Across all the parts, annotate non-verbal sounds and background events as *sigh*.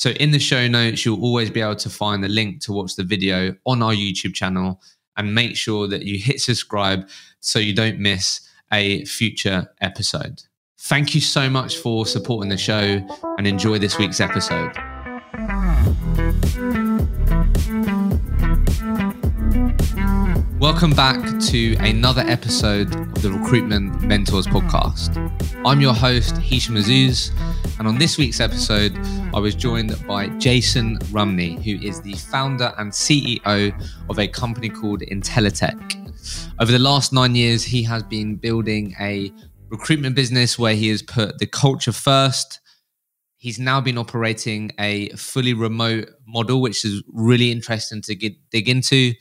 So in the show notes, you'll always be able to find the link to watch the video on our YouTube channel and make sure that you hit subscribe so you don't miss a future episode. Thank you so much for supporting the show and enjoy this week's episode. Welcome back to another episode of the Recruitment Mentors podcast. I'm your host, Hisham Azuz, and on this week's episode, I was joined by Jason Rumney, who is the founder and CEO of a company called Intelletec. Over the last nine years, he has been building a recruitment business where he has put the culture first. He's now been operating a fully remote model, which is really interesting to get, dig into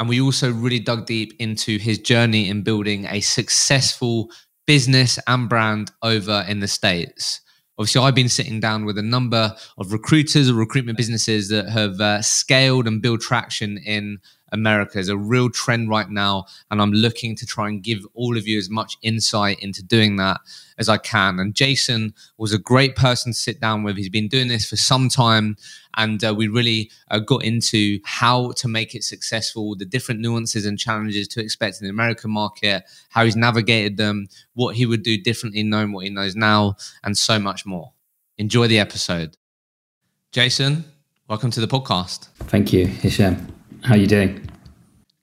and we also really dug deep into his journey in building a successful business and brand over in the States. Obviously, I've been sitting down with a number of recruiters or recruitment businesses that have uh, scaled and built traction in America is a real trend right now. And I'm looking to try and give all of you as much insight into doing that as I can. And Jason was a great person to sit down with. He's been doing this for some time. And uh, we really uh, got into how to make it successful, the different nuances and challenges to expect in the American market, how he's navigated them, what he would do differently knowing what he knows now, and so much more. Enjoy the episode. Jason, welcome to the podcast. Thank you, Hisham. How are you doing?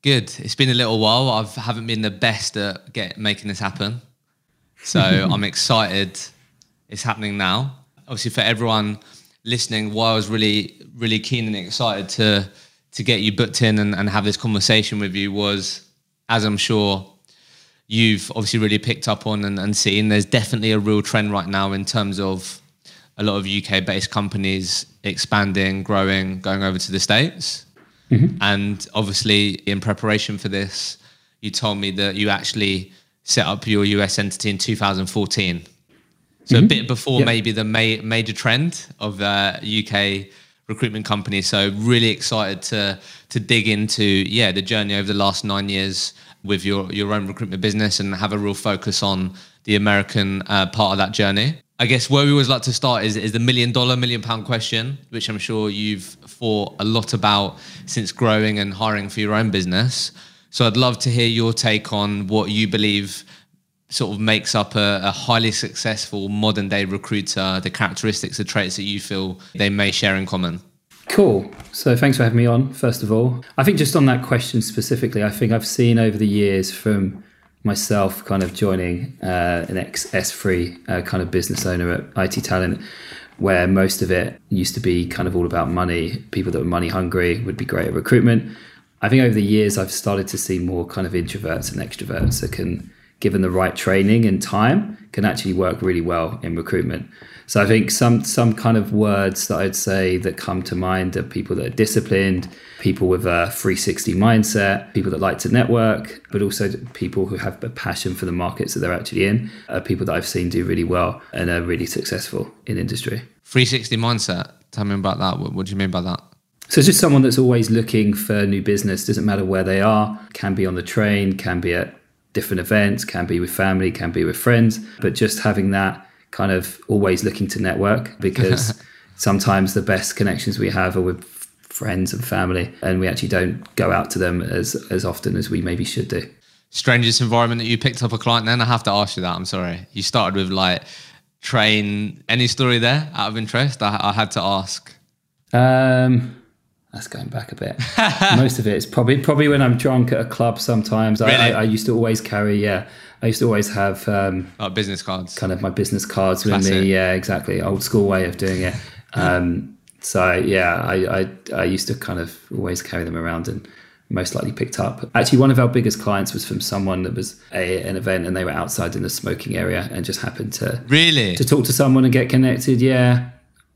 Good. It's been a little while. I haven't been the best at get making this happen, so *laughs* I'm excited. It's happening now. Obviously, for everyone listening, why I was really, really keen and excited to to get you booked in and, and have this conversation with you was, as I'm sure you've obviously really picked up on and, and seen, there's definitely a real trend right now in terms of a lot of UK based companies expanding, growing, going over to the States. Mm-hmm. And obviously, in preparation for this, you told me that you actually set up your US entity in 2014. So mm-hmm. a bit before yep. maybe the ma- major trend of uh, UK recruitment companies. So really excited to to dig into yeah the journey over the last nine years with your your own recruitment business and have a real focus on the American uh, part of that journey. I guess where we always like to start is, is the million dollar, million pound question, which I'm sure you've thought a lot about since growing and hiring for your own business. So I'd love to hear your take on what you believe sort of makes up a, a highly successful modern day recruiter, the characteristics, the traits that you feel they may share in common. Cool. So thanks for having me on, first of all. I think just on that question specifically, I think I've seen over the years from myself kind of joining uh, an ex S3 uh, kind of business owner at IT Talent, where most of it used to be kind of all about money. People that were money hungry would be great at recruitment. I think over the years, I've started to see more kind of introverts and extroverts that can, given the right training and time, can actually work really well in recruitment. So I think some some kind of words that I'd say that come to mind are people that are disciplined, people with a 360 mindset, people that like to network, but also people who have a passion for the markets that they're actually in, are people that I've seen do really well and are really successful in industry. 360 mindset. Tell me about that. What, what do you mean by that? So it's just someone that's always looking for new business. Doesn't matter where they are. Can be on the train. Can be at different events. Can be with family. Can be with friends. But just having that kind of always looking to network *laughs* because sometimes the best connections we have are with friends and family and we actually don't go out to them as as often as we maybe should do strangest environment that you picked up a client then i have to ask you that i'm sorry you started with like train any story there out of interest i, I had to ask um that's going back a bit. *laughs* Most of it is probably probably when I'm drunk at a club. Sometimes really? I, I, I, used to always carry yeah I used to always have um, oh, business cards, kind of my business cards Classic. with me. Yeah, exactly, old school way of doing it. *laughs* Um, so yeah, I, I, I used to kind of always carry them around and most likely picked up. Actually, one of our biggest clients was from someone that was a, an event and they were outside in the smoking area and just happened to really to talk to someone and get connected. Yeah,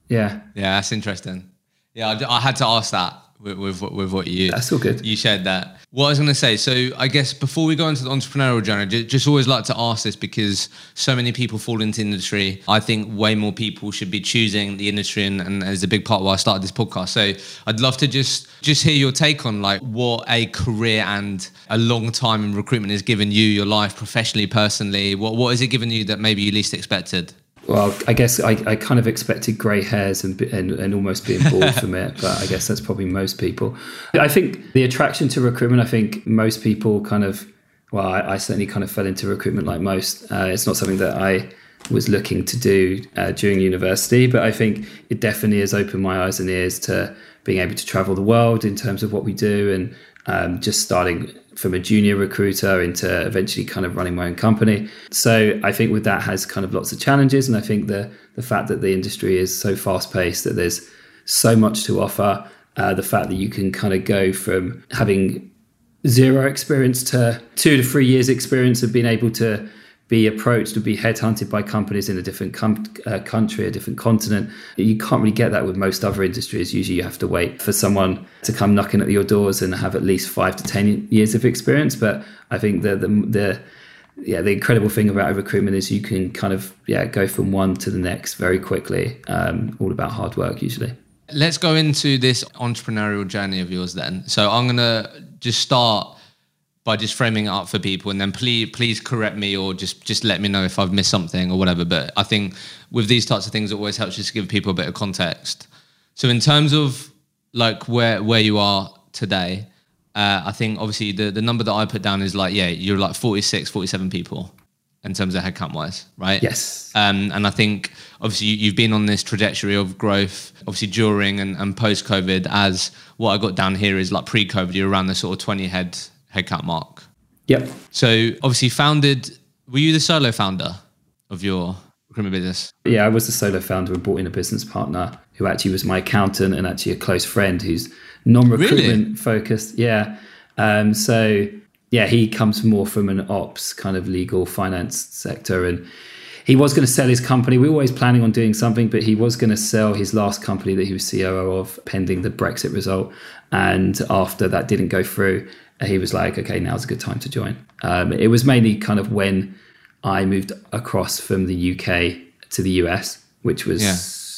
yeah, yeah. That's interesting. Yeah, I, I had to ask that with, with, with what you That's all good. you shared that. What I was going to say, so I guess before we go into the entrepreneurial journey, ju- just always like to ask this because so many people fall into industry. I think way more people should be choosing the industry, and, and as a big part why I started this podcast. So I'd love to just just hear your take on like what a career and a long time in recruitment has given you, your life professionally, personally. What what has it given you that maybe you least expected? Well, I guess I, I kind of expected grey hairs and, and and almost being bored *laughs* from it, but I guess that's probably most people. I think the attraction to recruitment. I think most people kind of. Well, I, I certainly kind of fell into recruitment like most. Uh, it's not something that I was looking to do uh, during university, but I think it definitely has opened my eyes and ears to being able to travel the world in terms of what we do and um, just starting from a junior recruiter into eventually kind of running my own company. So I think with that has kind of lots of challenges, and I think the the fact that the industry is so fast paced that there's so much to offer. Uh, the fact that you can kind of go from having zero experience to two to three years experience of being able to be approached or be headhunted by companies in a different com- uh, country, a different continent. You can't really get that with most other industries. Usually, you have to wait for someone to come knocking at your doors and have at least five to ten years of experience. But I think the the, yeah, the incredible thing about recruitment is you can kind of yeah go from one to the next very quickly. Um, all about hard work usually. Let's go into this entrepreneurial journey of yours then. So I'm gonna just start by just framing it up for people and then please please correct me or just just let me know if I've missed something or whatever. But I think with these types of things it always helps just to give people a bit of context. So in terms of like where where you are today, uh, I think obviously the, the number that I put down is like, yeah, you're like 46, 47 people in terms of headcount wise, right? Yes. Um, and I think obviously you- you've been on this trajectory of growth, obviously during and, and post COVID. As what I got down here is like pre COVID, you're around the sort of 20 head headcount mark. Yep. So obviously founded. Were you the solo founder of your recruitment business? Yeah, I was the solo founder and brought in a business partner who actually was my accountant and actually a close friend who's non-recruitment Really? focused. Yeah. Um, so yeah, he comes more from an ops kind of legal finance sector and he was going to sell his company. We were always planning on doing something, but he was going to sell his last company that he was COO of pending the Brexit result. And after that didn't go through, he was like, okay, now's a good time to join. Um, it was mainly kind of when I moved across from the UK to the US, which was Yeah,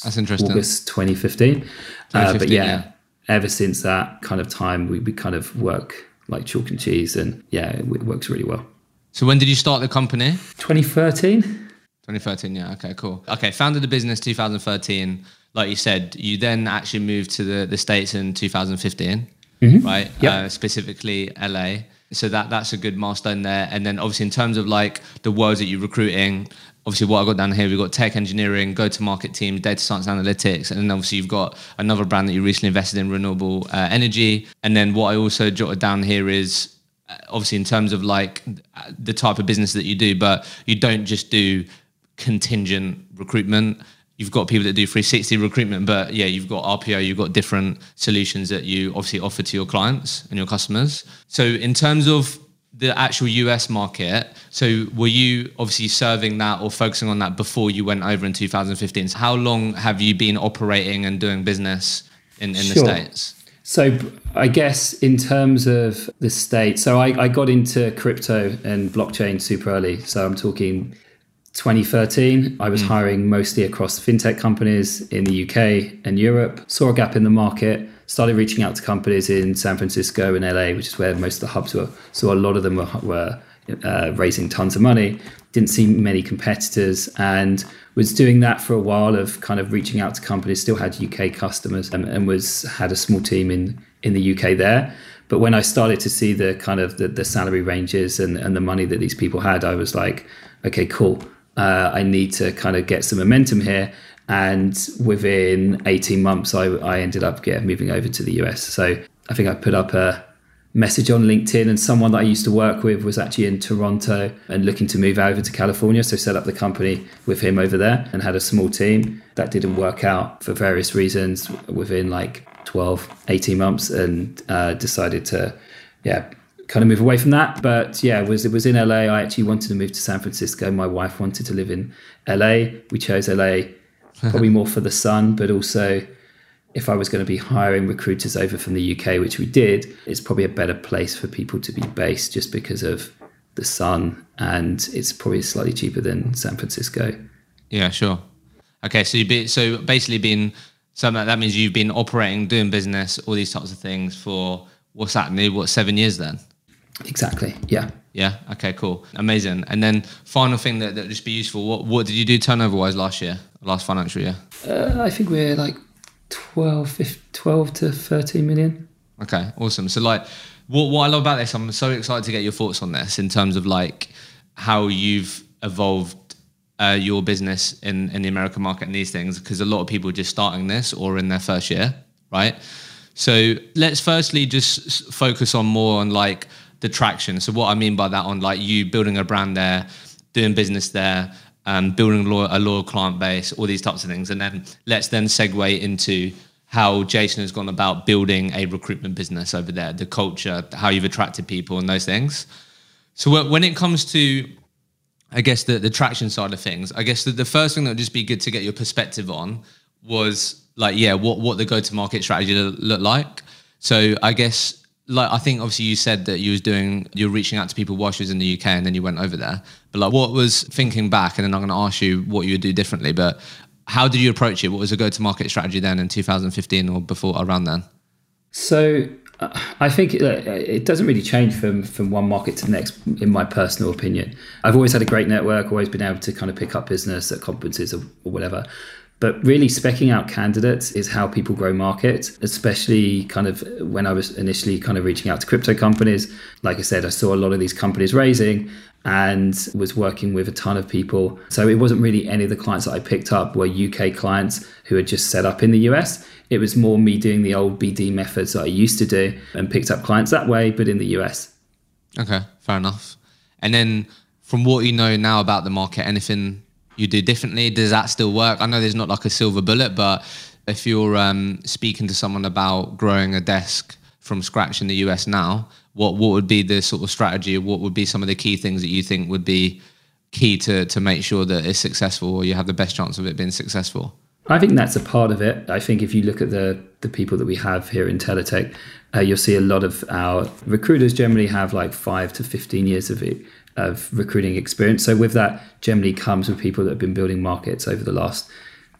that's interesting. August 2015. Uh, but yeah, yeah. ever since that kind of time, we, we kind of work like chalk and cheese, and yeah, it, it works really well. So when did you start the company? 2013. 2013. Yeah. Okay. Cool. Okay. Founded the business 2013. Like you said, you then actually moved to the, the states in 2015, right? Yep. Uh, specifically LA. So that that's a good milestone there. And then obviously in terms of like the worlds that you're recruiting, obviously what I got down here, we've got tech engineering, go to market teams, data science analytics, and then obviously you've got another brand that you recently invested in, renewable uh, energy. And then what I also jotted down here is uh, obviously in terms of like the type of business that you do, but you don't just do contingent recruitment. You've got people that do 360 recruitment, but yeah, you've got RPO, you've got different solutions that you obviously offer to your clients and your customers. So in terms of the actual US market, so were you obviously serving that or focusing on that before you went over in 2015? So how long have you been operating and doing business in, in the States? So I guess in terms of the state, so I, I got into crypto and blockchain super early. So I'm talking 2013. I was hiring mostly across fintech companies in the UK and Europe. Saw a gap in the market. Started reaching out to companies in San Francisco and LA, which is where most of the hubs were. So a lot of them were, were uh, raising tons of money. Didn't see many competitors, and was doing that for a while of kind of reaching out to companies. Still had UK customers, and, and was had a small team in in the UK there. But when I started to see the kind of the, the salary ranges and, and the money that these people had, I was like, okay, cool. Uh, I need to kind of get some momentum here. And within 18 months, I, I ended up yeah, moving over to the US. So I think I put up a message on LinkedIn, and someone that I used to work with was actually in Toronto and looking to move over to California. So set up the company with him over there and had a small team. That didn't work out for various reasons within like 12, 18 months, and uh, decided to, yeah, kind of move away from that. But yeah, it was it was in LA. I actually wanted to move to San Francisco. My wife wanted to live in LA. We chose LA *laughs* probably more for the sun, but also if I was going to be hiring recruiters over from the UK, which we did, it's probably a better place for people to be based just because of the sun and it's probably slightly cheaper than San Francisco. Yeah, sure. Okay, so you be so basically been so that means you've been operating, doing business, all these types of things for what's that new? What seven years then? Exactly. Yeah. Yeah. Okay. Cool. Amazing. And then final thing that that just be useful. What what did you do turnover wise last year? Last financial year? Uh, I think we're like 12, 15, 12 to 13 million. Okay, awesome. So like what what I love about this, I'm so excited to get your thoughts on this in terms of like how you've evolved uh, your business in in the American market and these things because a lot of people are just starting this or in their first year, right? So let's firstly just focus on more on like the traction. So what I mean by that on like you building a brand there, doing business there, um, building a loyal, a loyal client base, all these types of things, and then let's then segue into how Jason has gone about building a recruitment business over there, the culture, how you've attracted people, and those things. So when it comes to, I guess the the traction side of things, I guess the, the first thing that would just be good to get your perspective on was like, yeah, what what the go to market strategy look like. So I guess like I think obviously you said that you was doing you're reaching out to people while she was in the UK and then you went over there. But like what was thinking back and then I'm going to ask you what you would do differently. But how did you approach it? What was the go to market strategy then in 2015 or before around then? So uh, I think it doesn't really change from from one market to the next, in my personal opinion. I've always had a great network, always been able to kind of pick up business at conferences or, or whatever. But really, specking out candidates is how people grow markets, especially kind of when I was initially kind of reaching out to crypto companies. Like I said, I saw a lot of these companies raising and was working with a ton of people. So it wasn't really any of the clients that I picked up were UK clients who had just set up in the US. It was more me doing the old BD methods that I used to do and picked up clients that way, but in the US. Okay, fair enough. And then from what you know now about the market, anything you do differently? Does that still work? I know there's not like a silver bullet, but if you're um, speaking to someone about growing a desk from scratch in the US now, what what would be the sort of strategy? What would be some of the key things that you think would be key to to make sure that it's successful or you have the best chance of it being successful? I think that's a part of it. I think if you look at the the people that we have here Intelletec, uh, you'll see a lot of our recruiters generally have like five to fifteen years of of recruiting experience. So with that, generally comes with people that have been building markets over the last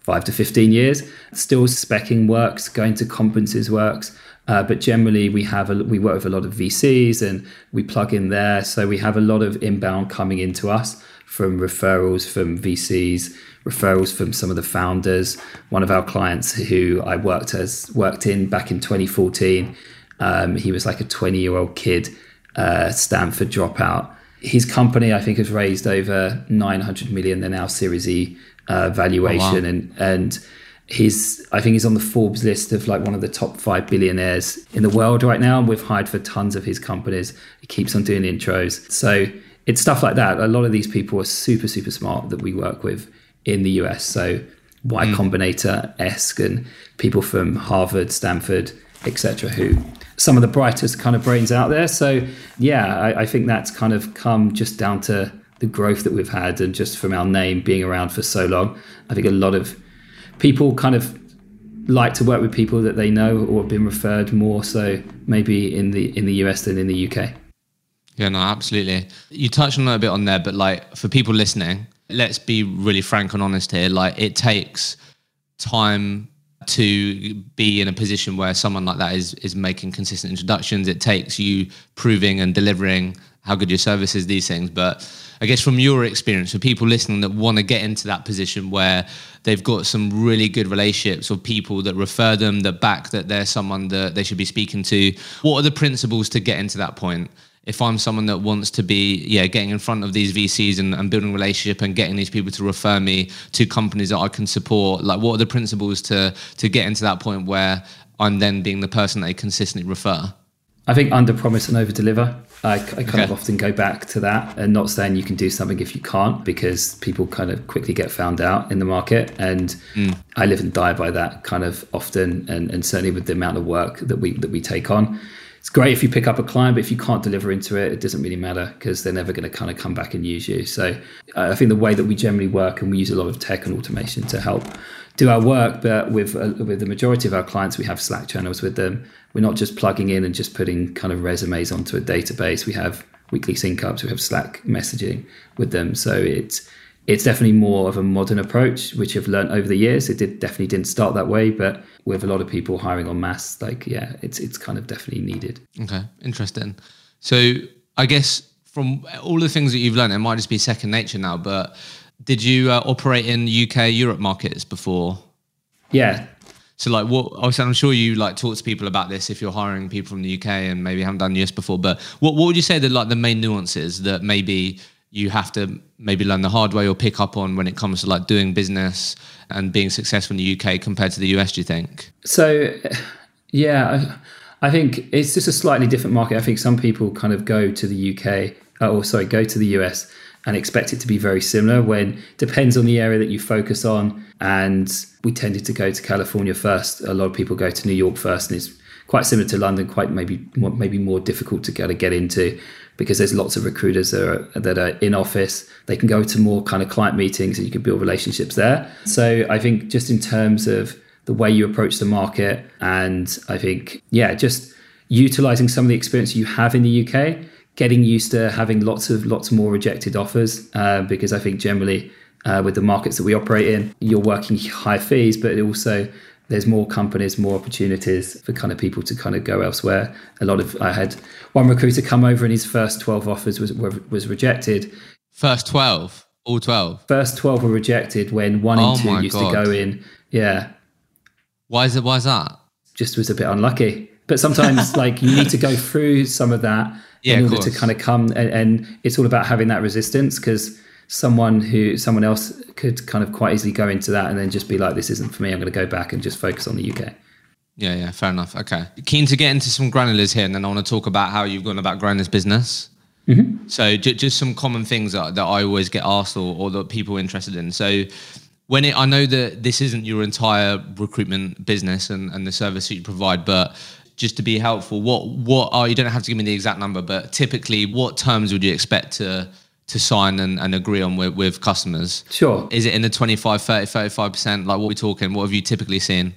five to 15 years. Still specking works, going to conferences works. Uh, but generally, we have a, we work with a lot of VCs and we plug in there. So we have a lot of inbound coming into us from referrals from VCs, referrals from some of the founders. One of our clients who I worked as worked in back in 2014, um, he was like a 20 year old kid, uh, Stanford dropout his company, I think, has raised over 900 million. They're now Series E uh, valuation, oh, wow. and and he's I think he's on the Forbes list of like one of the top five billionaires in the world right now. We've hired for tons of his companies. He keeps on doing intros, so it's stuff like that. A lot of these people are super super smart that we work with in the US. So Y mm. Combinator esque and people from Harvard, Stanford, etc. Who some of the brightest kind of brains out there. So yeah, I, I, think that's kind of come just down to the growth that we've had and just from our name being around for so long. I think a lot of people kind of like to work with people that they know or have been referred more so maybe in the in the US than in the UK. Yeah, no, absolutely. You touched on that a bit on there, but like for people listening, let's be really frank and honest here. Like it takes time to be in a position where someone like that is is making consistent introductions. It takes you proving and delivering how good your service is, these things. But I guess from your experience, for people listening that want to get into that position where they've got some really good relationships with people that refer them, that back that they're someone that they should be speaking to, what are the principles to get into that point? If I'm someone that wants to be, yeah, getting in front of these VCs and, and building relationship and getting these people to refer me to companies that I can support, like what are the principles to to get into that point where I'm then being the person they consistently refer? I think under promise and over deliver. I, I kind okay. of often go back to that and not saying you can do something if you can't because people kind of quickly get found out in the market. And mm. I live and die by that kind of often and, and certainly with the amount of work that we that we take on. It's great if you pick up a client, but if you can't deliver into it, it doesn't really matter because they're never going to kind of come back and use you. So I think the way that we generally work, and we use a lot of tech and automation to help do our work, but with uh, with the majority of our clients, we have Slack channels with them. We're not just plugging in and just putting kind of resumes onto a database. We have weekly sync ups. We have Slack messaging with them. So it's it's definitely more of a modern approach, which I've learned over the years. It did definitely didn't start that way, but with a lot of people hiring on mass, like yeah, it's it's kind of definitely needed. Okay, interesting. So I guess from all the things that you've learned, it might just be second nature now. But did you uh, operate in UK Europe markets before? Yeah. So like what I'm sure you like talk to people about this if you're hiring people from the UK and maybe haven't done US before, but what what would you say that like the main nuances that maybe you have to maybe learn the hard way or pick up on when it comes to like doing business and being successful in the UK compared to the US, do you think? So, yeah, I, think it's just a slightly different market. I think some people kind of go to the UK, uh, or sorry, go to the US and expect it to be very similar when depends on the area that you focus on. And we tended to go to California first. A lot of people go to New York first, and it's quite similar to London, quite maybe maybe more difficult to kind of get into because there's lots of recruiters that are, that are in office. They can go to more kind of client meetings and you can build relationships there. So I think just in terms of the way you approach the market, and I think, yeah, just utilizing some of the experience you have in the UK, getting used to having lots of lots more rejected offers, uh, because I think generally uh, with the markets that we operate in, you're working high fees, but also there's more companies, more opportunities for kind of people to kind of go elsewhere. A lot of I had one recruiter come over and his first 12 offers was was rejected. First 12, all 12. First 12 were rejected when one oh and two used God. to go in. Yeah. Why is it why is that? Just was a bit unlucky. But sometimes *laughs* like you need to go through some of that yeah, in order to kind of come and, and it's all about having that resistance because someone who someone else could kind of quite easily go into that and then just be like, this isn't for me. I'm going to go back and just focus on the UK. Yeah, yeah, fair enough. Okay. Keen to get into some granulars here, and then I want to talk about how you've gone about growing this business. Mm-hmm. So, j- just some common things that, that I always get asked or, or that people are interested in. So, when it, I know that this isn't your entire recruitment business and, and the service that you provide, but just to be helpful, what what are you don't have to give me the exact number, but typically, what terms would you expect to to sign and, and agree on with, with customers? Sure. Is it in the 25, 30, 35%? Like what we're talking? What have you typically seen?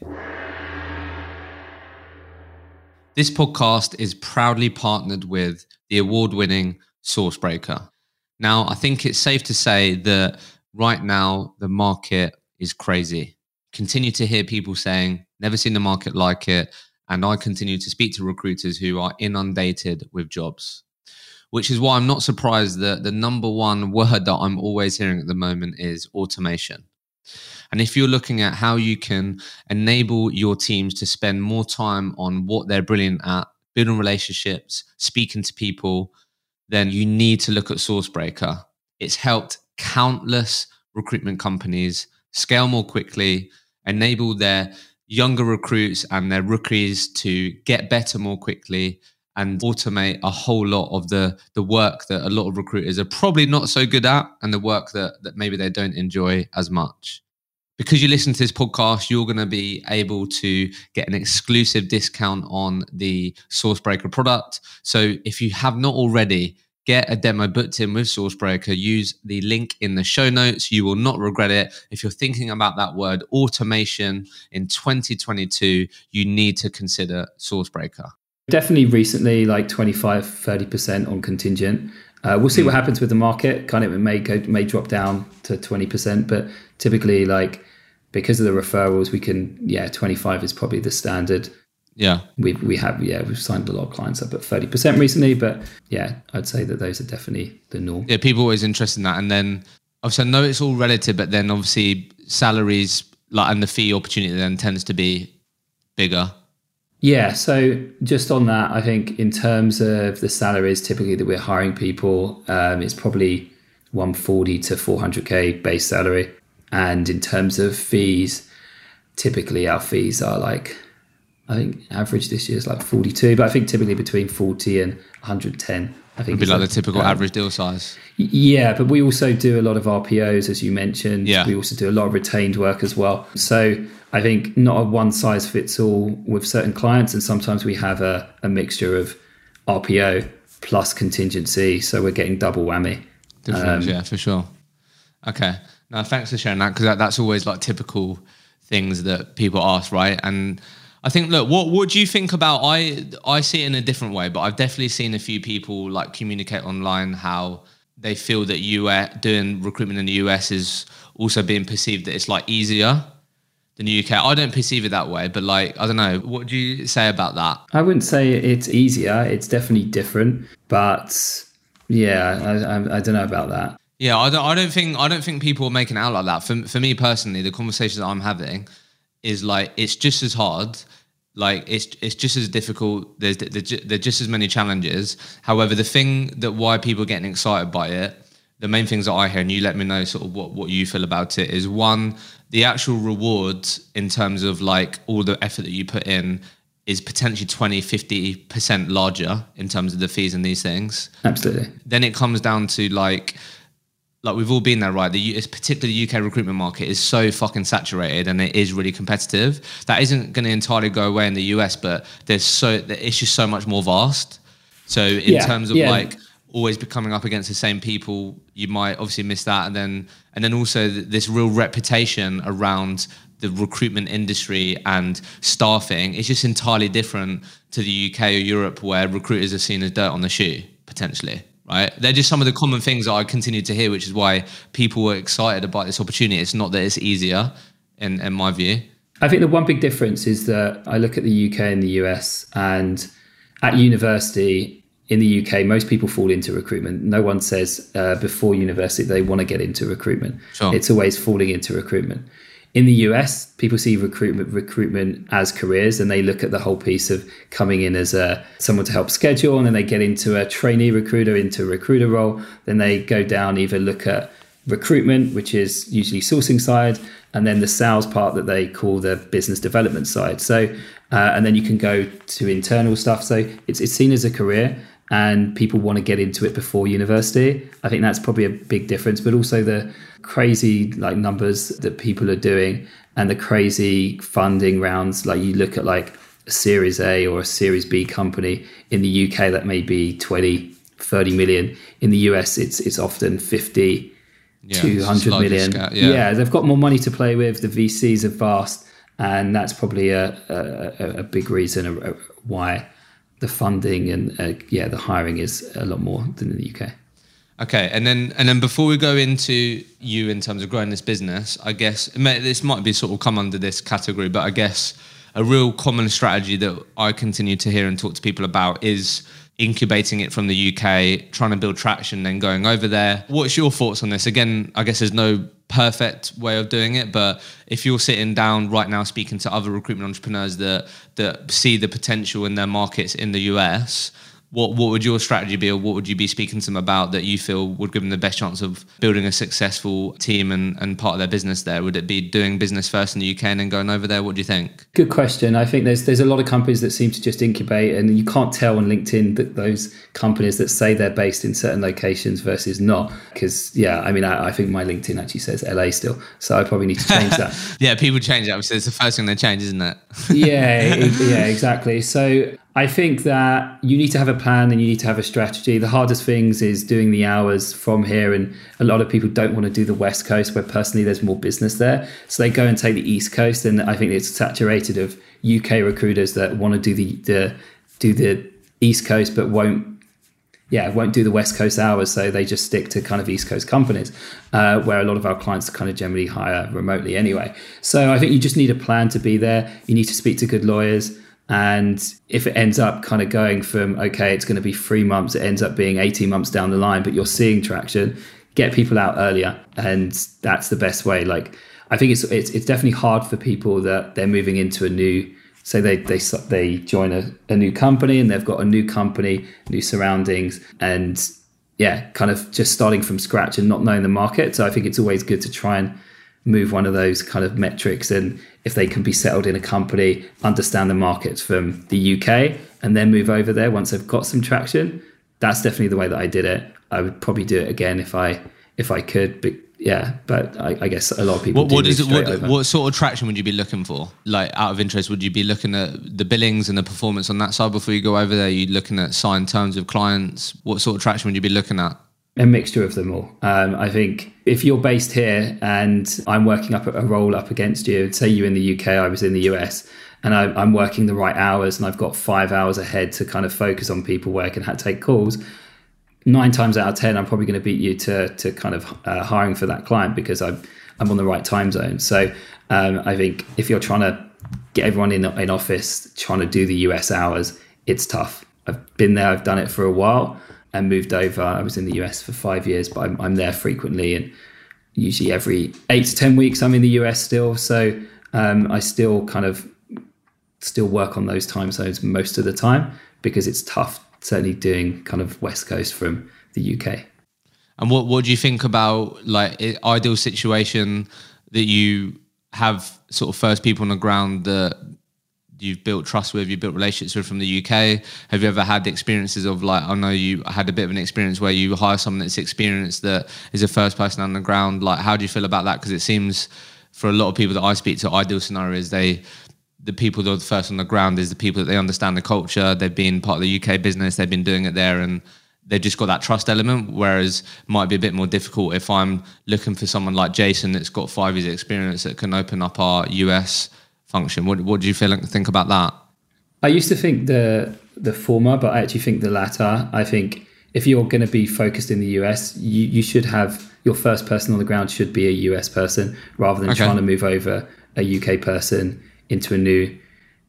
This podcast is proudly partnered with the award winning Sourcebreaker. Now, I think it's safe to say that right now the market is crazy. Continue to hear people saying, never seen the market like it. And I continue to speak to recruiters who are inundated with jobs which is why I'm not surprised that the number one word that I'm always hearing at the moment is automation. And if you're looking at how you can enable your teams to spend more time on what they're brilliant at, building relationships, speaking to people, then you need to look at Sourcebreaker. It's helped countless recruitment companies scale more quickly, enable their younger recruits and their rookies to get better more quickly, and automate a whole lot of the the work that a lot of recruiters are probably not so good at and the work that that maybe they don't enjoy as much. Because you listen to this podcast you're going to be able to get an exclusive discount on the sourcebreaker product. So if you have not already get a demo booked in with sourcebreaker use the link in the show notes. You will not regret it. If you're thinking about that word automation in 2022 you need to consider sourcebreaker Definitely recently, like 25, 30% on contingent. Uh, we'll see what hmm. happens with the market. Kind of it may go, may drop down to 20%, but typically, like because of the referrals, we can, yeah, 25 is probably the standard. Yeah. We, we have, yeah, we've signed a lot of clients up at 30% recently, but yeah, I'd say that those are definitely the norm. Yeah, people always interested in that. And then obviously, I know it's all relative, but then obviously, salaries like and the fee opportunity then tends to be bigger yeah, so just on that, I think in terms of the salaries typically that we're hiring people, um, it's probably 140 to 400k base salary. And in terms of fees, typically our fees are like, I think average this year is like 42, but I think typically between 40 and 110 I think It'd be like a- the typical um, average deal size. Yeah, but we also do a lot of RPOs, as you mentioned. Yeah. We also do a lot of retained work as well. So I think not a one size fits all with certain clients, and sometimes we have a, a mixture of RPO plus contingency, so we're getting double whammy. Um, yeah, for sure. Okay. Now, thanks for sharing that because that, that's always like typical things that people ask, right? And I think, look, what do you think about? I I see it in a different way, but I've definitely seen a few people like communicate online how they feel that US doing recruitment in the US is also being perceived that it's like easier than the UK. I don't perceive it that way, but like I don't know. What do you say about that? I wouldn't say it's easier. It's definitely different, but yeah, I, I, I don't know about that. Yeah, I don't. I don't think. I don't think people are making it out like that. For for me personally, the conversations that I'm having is like it's just as hard. Like it's it's just as difficult. There's there's there's just as many challenges. However, the thing that why people are getting excited by it, the main things that I hear, and you let me know sort of what what you feel about it, is one the actual rewards in terms of like all the effort that you put in is potentially 20 50% larger in terms of the fees and these things Absolutely. then it comes down to like like we've all been there right? The it's particularly the UK recruitment market is so fucking saturated and it is really competitive. That isn't going to entirely go away in the US but there's so it's just so much more vast. So in Yeah, terms of yeah. like always coming up against the same people you might obviously miss that. And then and then also this real reputation around the recruitment industry and staffing is just entirely different to the UK or Europe where recruiters are seen as dirt on the shoe potentially right they're just some of the common things that I continue to hear which is why people were excited about this opportunity it's not that it's easier in in my view I think the one big difference is that I look at the UK and the US, and at university in the UK, most people fall into recruitment. No one says uh, before university they want to get into recruitment. Sure. It's always falling into recruitment. In the US, people see recruitment recruitment as careers, and they look at the whole piece of coming in as a someone to help schedule, and then they get into a trainee recruiter, into a recruiter role. Then they go down, either look at recruitment, which is usually sourcing side, and then the sales part that they call the business development side. So, uh, and then you can go to internal stuff. So it's it's seen as a career, and people want to get into it before university. I think that's probably a big difference, but also the crazy like numbers that people are doing and the crazy funding rounds. Like you look at like a Series A or a Series B company in the UK that may be 20, 30 million. In the US, it's it's often 50 Yeah, two hundred larger million. scale, yeah. yeah. they've got more money to play with. The VCs are vast, and that's probably a a, a- big reason why the funding and uh, yeah, the hiring is a lot more than in the UK. Okay, and then and then before we go into you in terms of growing this business, I guess may, this might be sort of come under this category, but I guess a real common strategy that I continue to hear and talk to people about is incubating it from the UK, trying to build traction, then going over there. What's your thoughts on this? Again, I guess there's no perfect way of doing it, but if you're sitting down right now speaking to other recruitment entrepreneurs that that see the potential in their markets in the US, what what would your strategy be, or what would you be speaking to them about that you feel would give them the best chance of building a successful team and, and part of their business there? Would it be doing business first in the UK and then going over there? What do you think? Good question. I think there's there's a lot of companies that seem to just incubate, and you can't tell on LinkedIn that those companies that say they're based in certain locations versus not. Because yeah, I mean, I, I think my LinkedIn actually says LA still, so I probably need to change that. *laughs* Yeah, people change that. So it's the first thing they change, isn't it? yeah, *laughs* yeah, exactly. So I think that you need to have a plan and you need to have a strategy. The hardest things is doing the hours from here, and a lot of people don't want to do the West Coast, where personally there's more business there. So they go and take the East Coast, and I think it's saturated of UK recruiters that want to do the, the do the East Coast, but won't yeah, won't do the West Coast hours, so they just stick to kind of East Coast companies, uh, where a lot of our clients kind of generally hire remotely anyway. So I think you just need a plan to be there. You need to speak to good lawyers. And if it ends up kind of going from, okay, it's going to be three months, it ends up being 18 months down the line, but you're seeing traction, get people out earlier. And that's the best way. Like, I think it's, it's, it's definitely hard for people that they're moving into a new, so they they they join a, a new company and they've got a new company, new surroundings, and yeah, kind of just starting from scratch and not knowing the market. So I think it's always good to try and move one of those kind of metrics and if they can be settled in a company, understand the markets from the UK, and then move over there once they've got some traction. that's definitely the way that I did it. I would probably do it again if I if I could. But yeah, but I, I guess a lot of people. What, what is it? What, what, sort of traction would you be looking for? Like out of interest, would you be looking at the billings and the performance on that side before you go over there? Are you looking at signed terms of clients? What sort of traction would you be looking at? A mixture of them all. Um, I think if you're based here and I'm working up a role up against you, say you're in the UK, I was in the US, and I, am working the right hours and I've got five hours ahead to kind of focus on people where I can take calls nine times out of ten, I'm probably going to beat you to to kind of uh, hiring for that client because I'm I'm on the right time zone. So um, I think if you're trying to get everyone in in office trying to do the US hours, it's tough. I've been there, I've done it for a while, and moved over. I was in the US for five years, but I'm, I'm there frequently and usually every eight to ten weeks I'm in the US still. So um, I still kind of still work on those time zones most of the time because it's tough certainly doing kind of West Coast from the UK. And what what do you think about like ideal situation that you have sort of first people on the ground that you've built trust with, you've built relationships with from the UK? Have you ever had experiences of like I know you had a bit of an experience where you hire someone that's experienced that is a first person on the ground? Like how do you feel about that? Because it seems for a lot of people that I speak to, ideal scenario is they the people that are first on the ground is the people that they understand the culture. They've been part of the UK business. They've been doing it there, and they've just got that trust element. Whereas might be a bit more difficult if I'm looking for someone like Jason that's got five years experience that can open up our US function. What What do you feel think about that? I used to think the the former, but I actually think the latter. I think if you're going to be focused in the US, you, you should have your first person on the ground should be a US person rather than okay. trying to move over a UK person into a new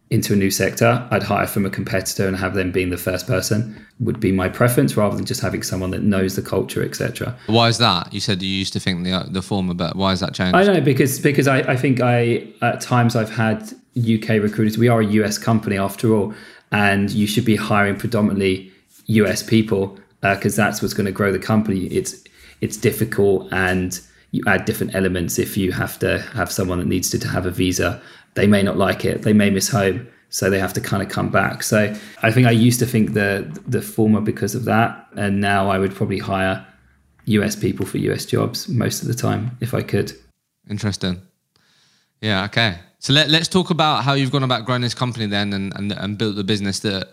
into a new sector, I'd hire from a competitor and have them being the first person would be my preference rather than just having someone that knows the culture, etc. Why is that? You said you used to think the the former, but why has that changed? I know because because I, I think I at times I've had UK recruiters. We are a US company after all, and you should be hiring predominantly US people because uh, that's what's going to grow the company. It's it's difficult and you add different elements if you have to have someone that needs to, to have a visa they may not like it. They may miss home, so they have to kind of come back. So I think I used to think the the former because of that, and now I would probably hire US people for US jobs most of the time if I could. Interesting. Yeah. Okay. So let, let's talk about how you've gone about growing this company then, and and, and built the business that,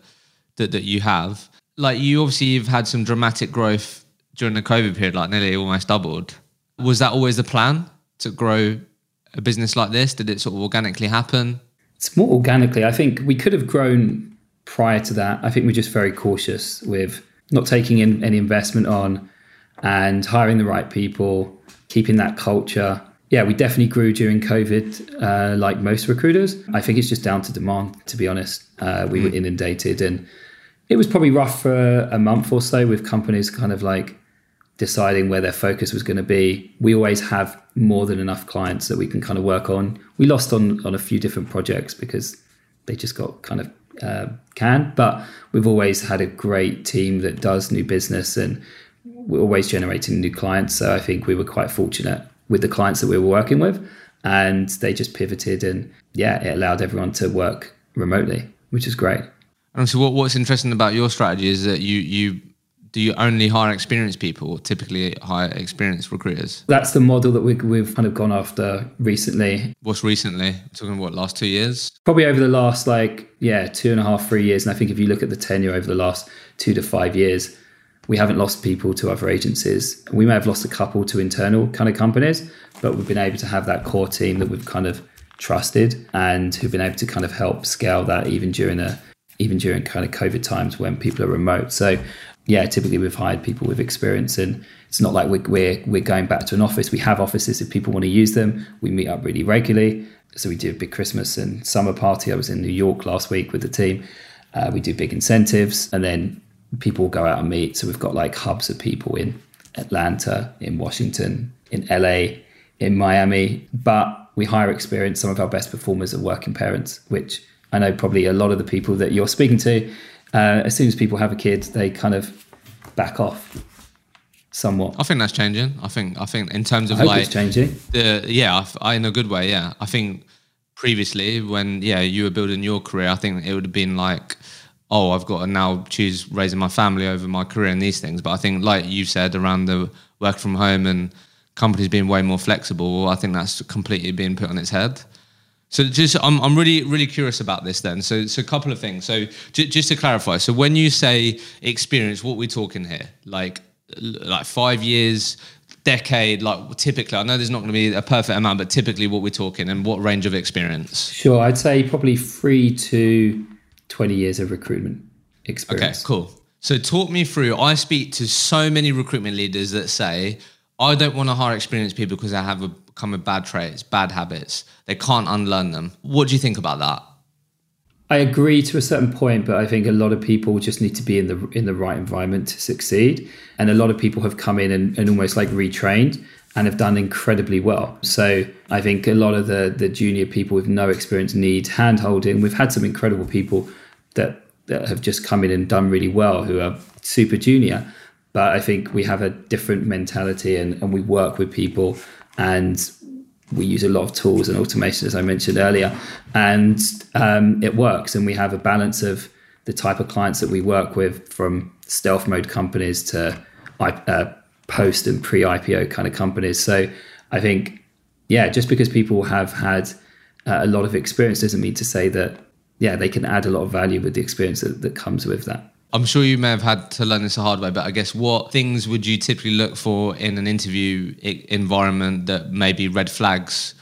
that that you have. Like you obviously you've had some dramatic growth during the COVID period, like nearly almost doubled. Was that always the plan to grow a business like this? Did it sort of organically happen? It's more organically. I think we could have grown prior to that. I think we're just very cautious with not taking in any investment on and hiring the right people, keeping that culture. Yeah, we definitely grew during COVID, uh, like most recruiters. I think it's just down to demand, to be honest. Uh, we mm. were inundated and it was probably rough for a month or so with companies kind of like deciding where their focus was going to be. We always have more than enough clients that we can kind of work on. We lost on on a few different projects because they just got kind of uh, canned, but we've always had a great team that does new business and we're always generating new clients. So I think we were quite fortunate with the clients that we were working with, and they just pivoted and yeah, it allowed everyone to work remotely, which is great. And so, what, what's interesting about your strategy is that you you do you only hire experienced people or typically hire experienced recruiters? That's the model that we, we've kind of gone after recently. What's recently? We're talking what last two years? Probably over the last like yeah two and a half three years. And I think if you look at the tenure over the last two to five years, we haven't lost people to other agencies. We may have lost a couple to internal kind of companies, but we've been able to have that core team that we've kind of trusted and who've been able to kind of help scale that even during a even during kind of COVID times when people are remote. So yeah, typically we've hired people with experience, and it's not like we're, we're we're going back to an office. We have offices if people want to use them. We meet up really regularly, so we do a big Christmas and summer party. I was in New York last week with the team. Uh, we do big incentives, and then people go out and meet. So we've got like hubs of people in Atlanta, in Washington, in LA, in Miami. But we hire experience. Some of our best performers are working parents, which I know probably a lot of the people that you're speaking to uh, as soon as people have a kid, they kind of back off somewhat. I think that's changing. I think I think in terms of I like it's changing. The yeah, I, I, in a good way. Yeah, I think previously when yeah you were building your career, I think it would have been like oh, I've got to now choose raising my family over my career and these things. But I think, like you said, around the work from home and companies being way more flexible, I think that's completely being put on its head. So just, I'm, I'm really, really curious about this then. So, so a couple of things. So j- just to clarify, so when you say experience, what we're talking here? Like, like five years, decade, like typically, I know there's not going to be a perfect amount, but typically what we're talking and what range of experience? Sure. I'd say probably three to 20 years of recruitment experience. Okay, cool. So talk me through. I speak to so many recruitment leaders that say, I don't want to hire experienced people because I have a, come with bad traits, bad habits. They can't unlearn them. What do you think about that? I agree to a certain point, but I think a lot of people just need to be in the in the right environment to succeed. And a lot of people have come in and, and almost like retrained and have done incredibly well. So I think a lot of the the junior people with no experience need hand holding. We've had some incredible people that that have just come in and done really well who are super junior. But I think we have a different mentality and, and we work with people and we use a lot of tools and automation, as I mentioned earlier, and um, it works. And we have a balance of the type of clients that we work with, from stealth mode companies to uh, post and pre IPO kind of companies. So I think, yeah, just because people have had uh, a lot of experience doesn't mean to say that, yeah, they can add a lot of value with the experience that, that comes with that. I'm sure you may have had to learn this the hard way, but I guess what things would you typically look for in an interview environment that may be red flags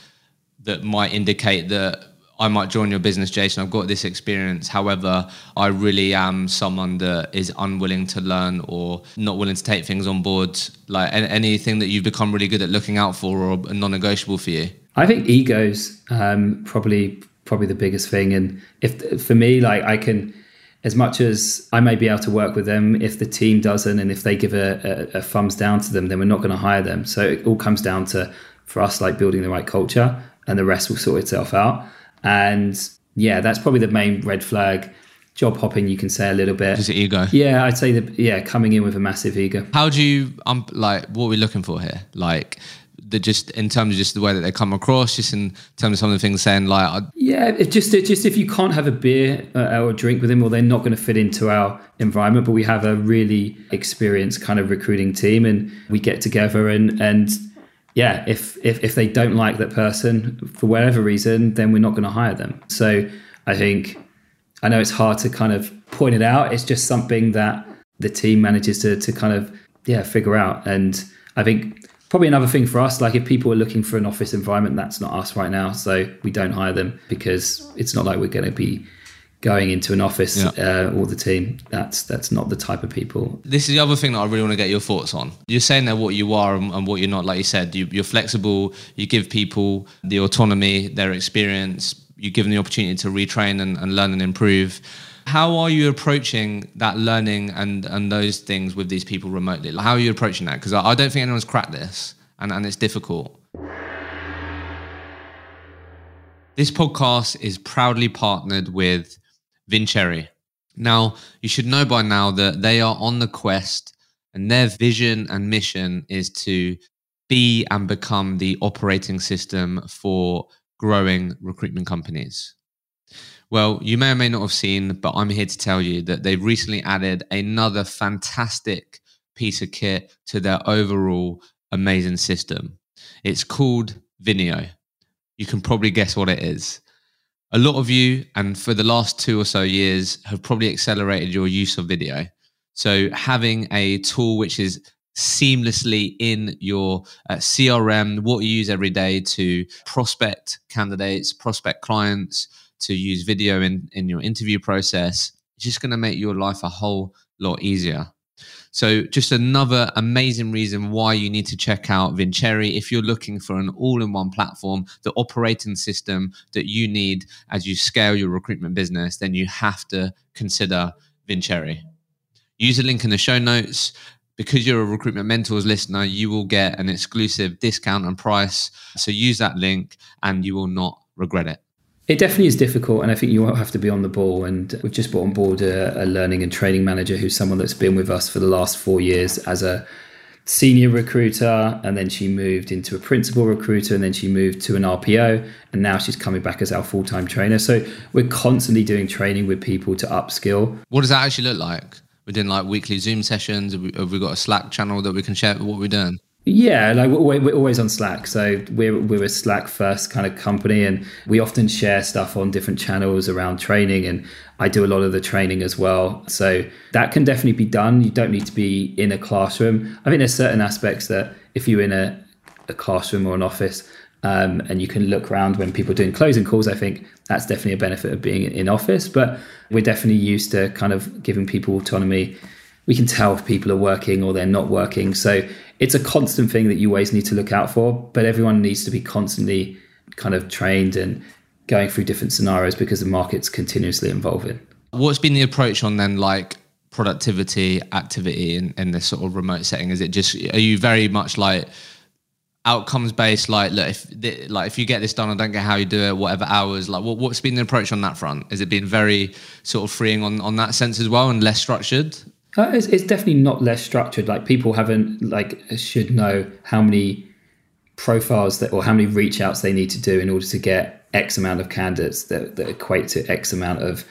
that might indicate that I might join your business, Jason. I've got this experience. However, I really am someone that is unwilling to learn or not willing to take things on board. Like anything that you've become really good at looking out for or non-negotiable for you. I think egos um, probably probably the biggest thing. And if for me, like I can as much as I may be able to work with them, if the team doesn't and if they give a, a, a thumbs down to them, then we're not going to hire them. So it all comes down to, for us, like building the right culture and the rest will sort itself out. And yeah, that's probably the main red flag. Job hopping, you can say a little bit. Just ego. Yeah, I'd say that. Yeah, coming in with a massive ego. How do you um like? What are we looking for here? Like, just in terms of just the way that they come across, just in terms of some of the things saying like, I, yeah, it just it just if you can't have a beer uh, or a drink with them, well, they're not going to fit into our environment. But we have a really experienced kind of recruiting team, and we get together and and yeah, if if if they don't like that person for whatever reason, then we're not going to hire them. So I think I know it's hard to kind of point it out. It's just something that the team manages to to kind of yeah figure out, and I think probably another thing for us like if people are looking for an office environment that's not us right now so we don't hire them because it's not like we're going to be going into an office yeah. uh, all the team. That's that's not the type of people. This is the other thing that i really want to get your thoughts on. You're saying that what you are and, and what you're not like you said you, you're flexible you give people the autonomy their experience you give them the opportunity to retrain and, and learn and improve how are you approaching that learning and and those things with these people remotely? Like, how are you approaching that? Because I, I, don't think anyone's cracked this, and, and it's difficult. This podcast is proudly partnered with Vincere. Now, you should know by now that they are on the quest, and their vision and mission is to be and become the operating system for growing recruitment companies. Well, you may or may not have seen, but I'm here to tell you that they've recently added another fantastic piece of kit to their overall amazing system. It's called Vinio. You can probably guess what it is. A lot of you, and for the last two or so years, have probably accelerated your use of video. So, having a tool which is seamlessly in your uh, CRM, what you use every day to prospect candidates, prospect clients, to use video in, in your interview process, it's just going to make your life a whole lot easier. So, just another amazing reason why you need to check out Vincere if you're looking for an all in one platform, the operating system that you need as you scale your recruitment business, then you have to consider Vincere. Use the link in the show notes. Because you're a recruitment mentors listener, you will get an exclusive discount and price. So, use that link and you will not regret it. It definitely is difficult, and I think you will have to be on the ball. And we've just brought on board a, a, learning and training manager who's someone that's been with us for the last four years as a senior recruiter and then she moved into a principal recruiter and then she moved to an RPO and now she's coming back as our full-time trainer. So we're constantly doing training with people to upskill. What does that actually look like? We're doing like weekly Zoom sessions. Have we, have we got a Slack channel that we can share what we're doing? Yeah, like we're, always on Slack, so we're we're a Slack first kind of company, and we often share stuff on different channels around training, and I do a lot of the training as well. So that can definitely be done. You don't need to be in a classroom. I think there's certain aspects that if you're in a, a classroom or an office, um, and you can look around when people are doing closing calls. I think that's definitely a benefit of being in office, but we're definitely used to kind of giving people autonomy. We can tell if people are working or they're not working. So it's a constant thing that you always need to look out for, but everyone needs to be constantly kind of trained and going through different scenarios because the market's continuously evolving. What's been the approach on then like productivity, activity in, in this sort of remote setting? Is it just, are you very much like, outcomes based like look if like if you get this done i don't get how you do it whatever hours like what, what's been the approach on that front is it been very sort of freeing on on that sense as well and less structured uh, it's, it's definitely not less structured. Like people haven't like should know how many profiles that or how many reach outs they need to do in order to get X amount of candidates that, that equate to X amount of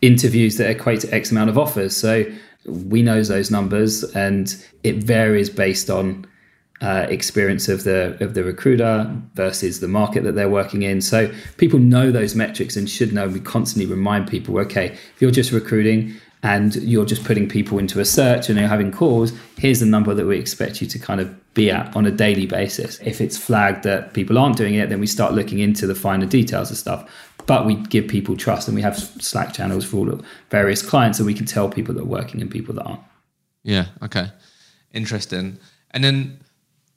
interviews that equate to X amount of offers. So we know those numbers, and it varies based on uh, experience of the of the recruiter versus the market that they're working in. So people know those metrics and should know. We constantly remind people, okay, if you're just recruiting, and you're just putting people into a search and you're having calls, here's the number that we expect you to kind of be at on a daily basis. If it's flagged that people aren't doing it, then we start looking into the finer details of stuff. But we give people trust and we have Slack channels for all of various clients so we can tell people that are working and people that aren't. Yeah, okay. Interesting. And then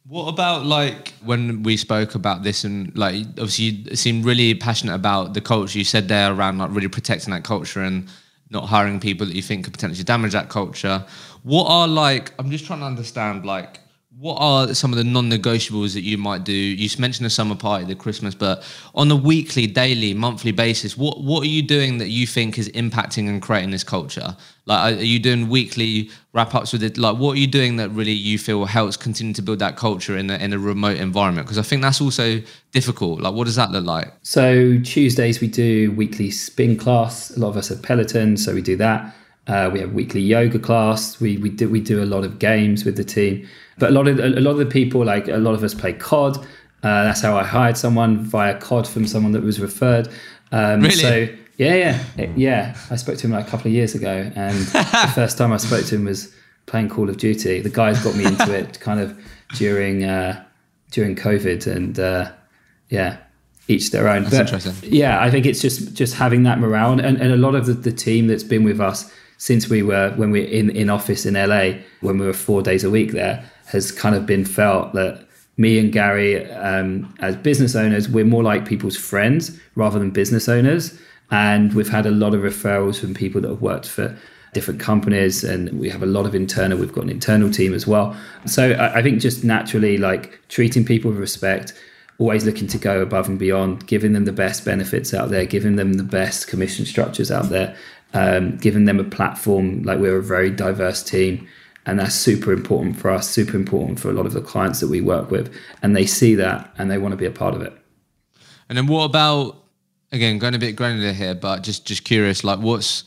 what about like when we spoke about this and like obviously you seem really passionate about the culture you said there around like really protecting that culture and not hiring people that you think could potentially damage that culture. What are like? I'm just trying to understand like what are some of the non-negotiables that you might do? You mentioned the summer party, the Christmas, but on a weekly, daily, monthly basis, what what are you doing that you think is impacting and creating this culture? Like, are you doing weekly wrap ups with it? Like, what are you doing that really you feel helps continue to build that culture in a, in a remote environment? Because I think that's also difficult. Like, what does that look like? So Tuesdays we do weekly spin class. A lot of us have Peloton, so we do that. Uh, we have weekly yoga class. We we do we do a lot of games with the team. But a lot of a lot of the people, like a lot of us, play COD. Uh, that's how I hired someone via COD from someone that was referred. Um, really? So yeah, yeah, yeah. I spoke to him like a couple of years ago, and *laughs* the first time I spoke to him was playing Call of Duty. The guys got me into it *laughs* kind of during uh, during COVID, and uh, yeah, each their own. That's but, interesting. Yeah, I think it's just just having that morale, and, and a lot of the, the team that's been with us since we were when we were in in office in LA when we were four days a week there has kind of been felt that me and Gary, um, as business owners, we're more like people's friends rather than business owners. And we've had a lot of referrals from people that have worked for different companies, and we have a lot of internal. We've got an internal team as well. So I, I think just naturally, like treating people with respect, always looking to go above and beyond, giving them the best benefits out there, giving them the best commission structures out there, um, giving them a platform. Like we're a very diverse team and that's super important for us super important for a lot of the clients that we work with and they see that and they want to be a part of it. And then what about again going a bit granular here but just just curious like what's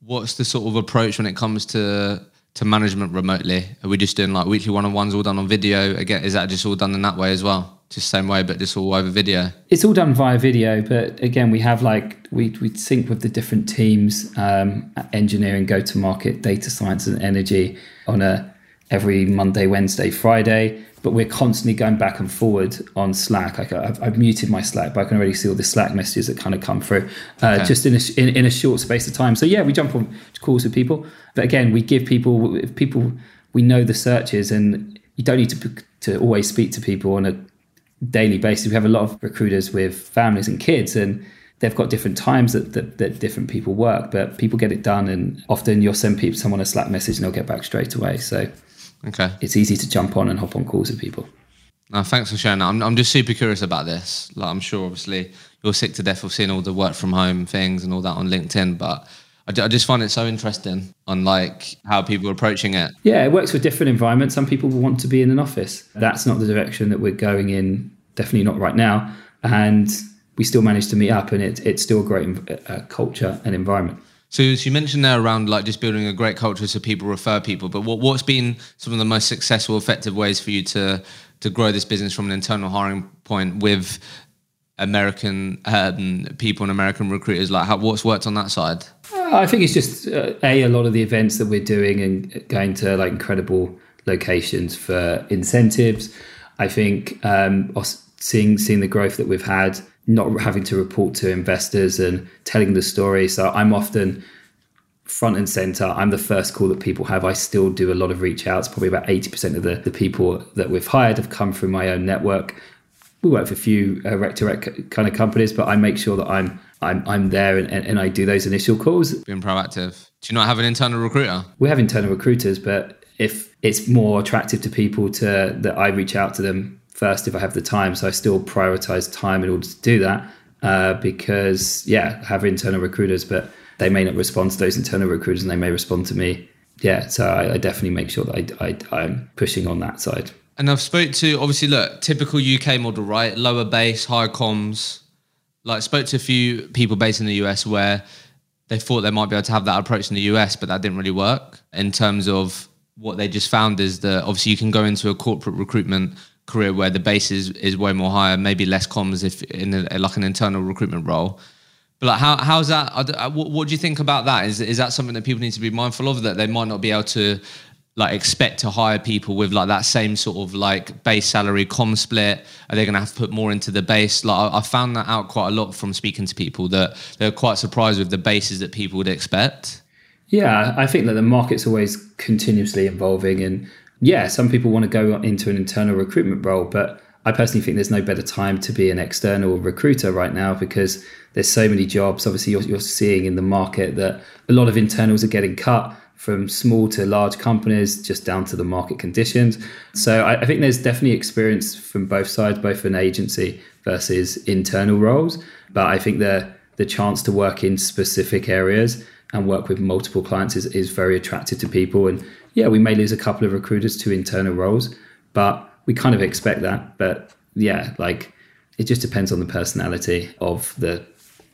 what's the sort of approach when it comes to to management remotely? Are we just doing like weekly one-on-ones all done on video? Again is that just all done in that way as well just same way, but just all over video. It's all done via video, but again, we have like we we sync with the different teams, um, engineering, go to market, data science, and energy on a every Monday, Wednesday, Friday. But we're constantly going back and forward on Slack. Like I've, I've muted my Slack, but I can already see all the Slack messages that kind of come through uh, okay. just in a, in, in a short space of time. So yeah, we jump on calls with people, but again, we give people if people we know the searches, and you don't need to to always speak to people on a daily basis. We have a lot of recruiters with families and kids, and they've got different times that, that, that, different people work, but people get it done. And often you'll send people someone a Slack message and they'll get back straight away. So okay, it's easy to jump on and hop on calls with people. No, thanks for sharing that. I'm, I'm just super curious about this. Like, I'm sure, obviously, you're sick to death of seeing all the work from home things and all that on LinkedIn, but I, I just find it so interesting on like how people are approaching it. Yeah, it works for different environments. Some people want to be in an office. That's not the direction that we're going in. Definitely not right now. And we still manage to meet up, and it, it's still a great uh, culture and environment. So, as you mentioned there around like just building a great culture so people refer people, but what, what's been some of the most successful, effective ways for you to to grow this business from an internal hiring point with American um, people and American recruiters? Like, how, what's worked on that side? Uh, I think it's just uh, a a lot of the events that we're doing and going to like incredible locations for incentives. I think um, seeing seeing the growth that we've had, not having to report to investors and telling the story. So I'm often front and center. I'm the first call that people have. I still do a lot of reach outs. Probably about 80% of the, the people that we've hired have come through my own network we work for a few uh, rec to rec kind of companies, but I make sure that I'm I'm I'm there and, and, and I do those initial calls. Being proactive. Do you not have an internal recruiter? We have internal recruiters, but if it's more attractive to people to that I reach out to them first if I have the time. So I still prioritize time in order to do that. Uh, because yeah, I have internal recruiters, but they may not respond to those internal recruiters and they may respond to me. Yeah, so I, I definitely make sure that I, I, I'm pushing on that side. And I've spoke to obviously look typical UK model, right? Lower base, higher comms. Like spoke to a few people based in the US where they thought they might be able to have that approach in the US, but that didn't really work. In terms of what they just found is that obviously you can go into a corporate recruitment career where the base is, is way more higher, maybe less comms if in a, like an internal recruitment role. But like, how how's that? Uh, what, what do you think about that? Is is that something that people need to be mindful of that they might not be able to like expect to hire people with like that same sort of like base salary com split are they going to have to put more into the base like I, I, found that out quite a lot from speaking to people that they're quite surprised with the bases that people would expect yeah i think that the market's always continuously evolving and yeah some people want to go into an internal recruitment role but i personally think there's no better time to be an external recruiter right now because there's so many jobs obviously you're, you're seeing in the market that a lot of internals are getting cut from small to large companies, just down to the market conditions. So I, I, think there's definitely experience from both sides, both an agency versus internal roles. But I think the the chance to work in specific areas and work with multiple clients is, is very attractive to people. And yeah, we may lose a couple of recruiters to internal roles, but we kind of expect that. But yeah, like it just depends on the personality of the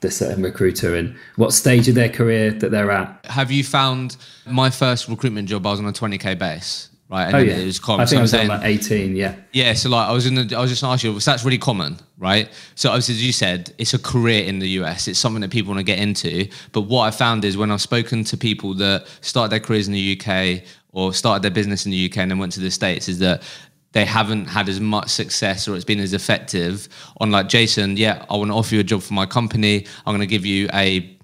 the certain recruiter and what stage of their career that they're at. Have you found my first recruitment job? I was on a 20k base. Right, and oh yeah, it was common. I think so I was saying, like eighteen. Yeah, yeah. So like, I was in the, I was just asking you, so that's really common, right? So as you said, it's a career in the US. It's something that people want to get into. But what I found is when I've spoken to people that started their careers in the UK or started their business in the UK and then went to the States, is that they haven't had as much success or it's been as effective on like Jason, yeah, I want to offer you a job for my company. I'm going to give you a,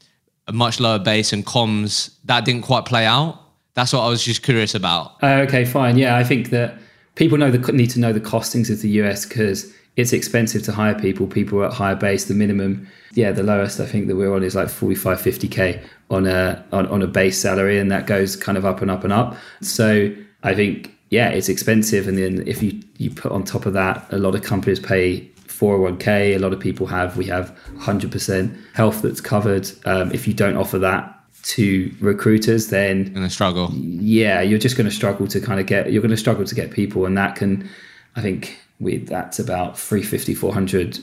a much lower base and comms. That didn't quite play out. That's what I was just curious about. Uh, okay, fine. Yeah, I think that people know the need to know the costings of the US because it's expensive to hire people. People at higher base. The minimum, yeah, the lowest I think that we're on is like 45, 50k on a on, on a base salary, and that goes kind of up and up and up. So I think yeah, it's expensive. And then if you, you put on top of that, a lot of companies pay 401k. A lot of people have, we have 100% health that's covered. Um, if you don't offer that to recruiters, then going to struggle. Yeah, you're just going to struggle to kind of get, you're going to struggle to get people. And that can, I think we, that's about 350, 400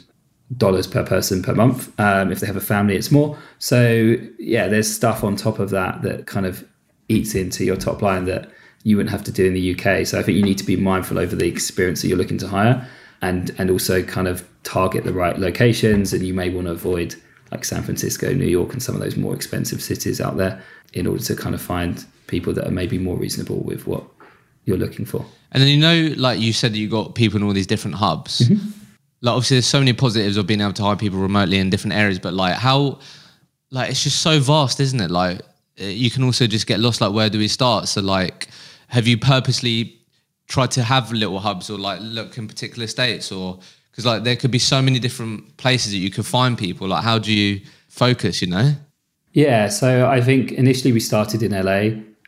dollars per person per month. Um, if they have a family, it's more. So yeah, there's stuff on top of that that kind of eats into your top line that you wouldn't have to do in the UK. So I think you need to be mindful over the experience that you're looking to hire and and also kind of target the right locations and you may want to avoid like San Francisco, New York and some of those more expensive cities out there in order to kind of find people that are maybe more reasonable with what you're looking for. And then you know like you said that you got people in all these different hubs. Mm-hmm. Like obviously there's so many positives of being able to hire people remotely in different areas but like how like it's just so vast, isn't it? Like you can also just get lost like where do we start? So like have you purposely tried to have little hubs or like look in particular states or because like there could be so many different places that you could find people like how do you focus you know yeah so i think initially we started in la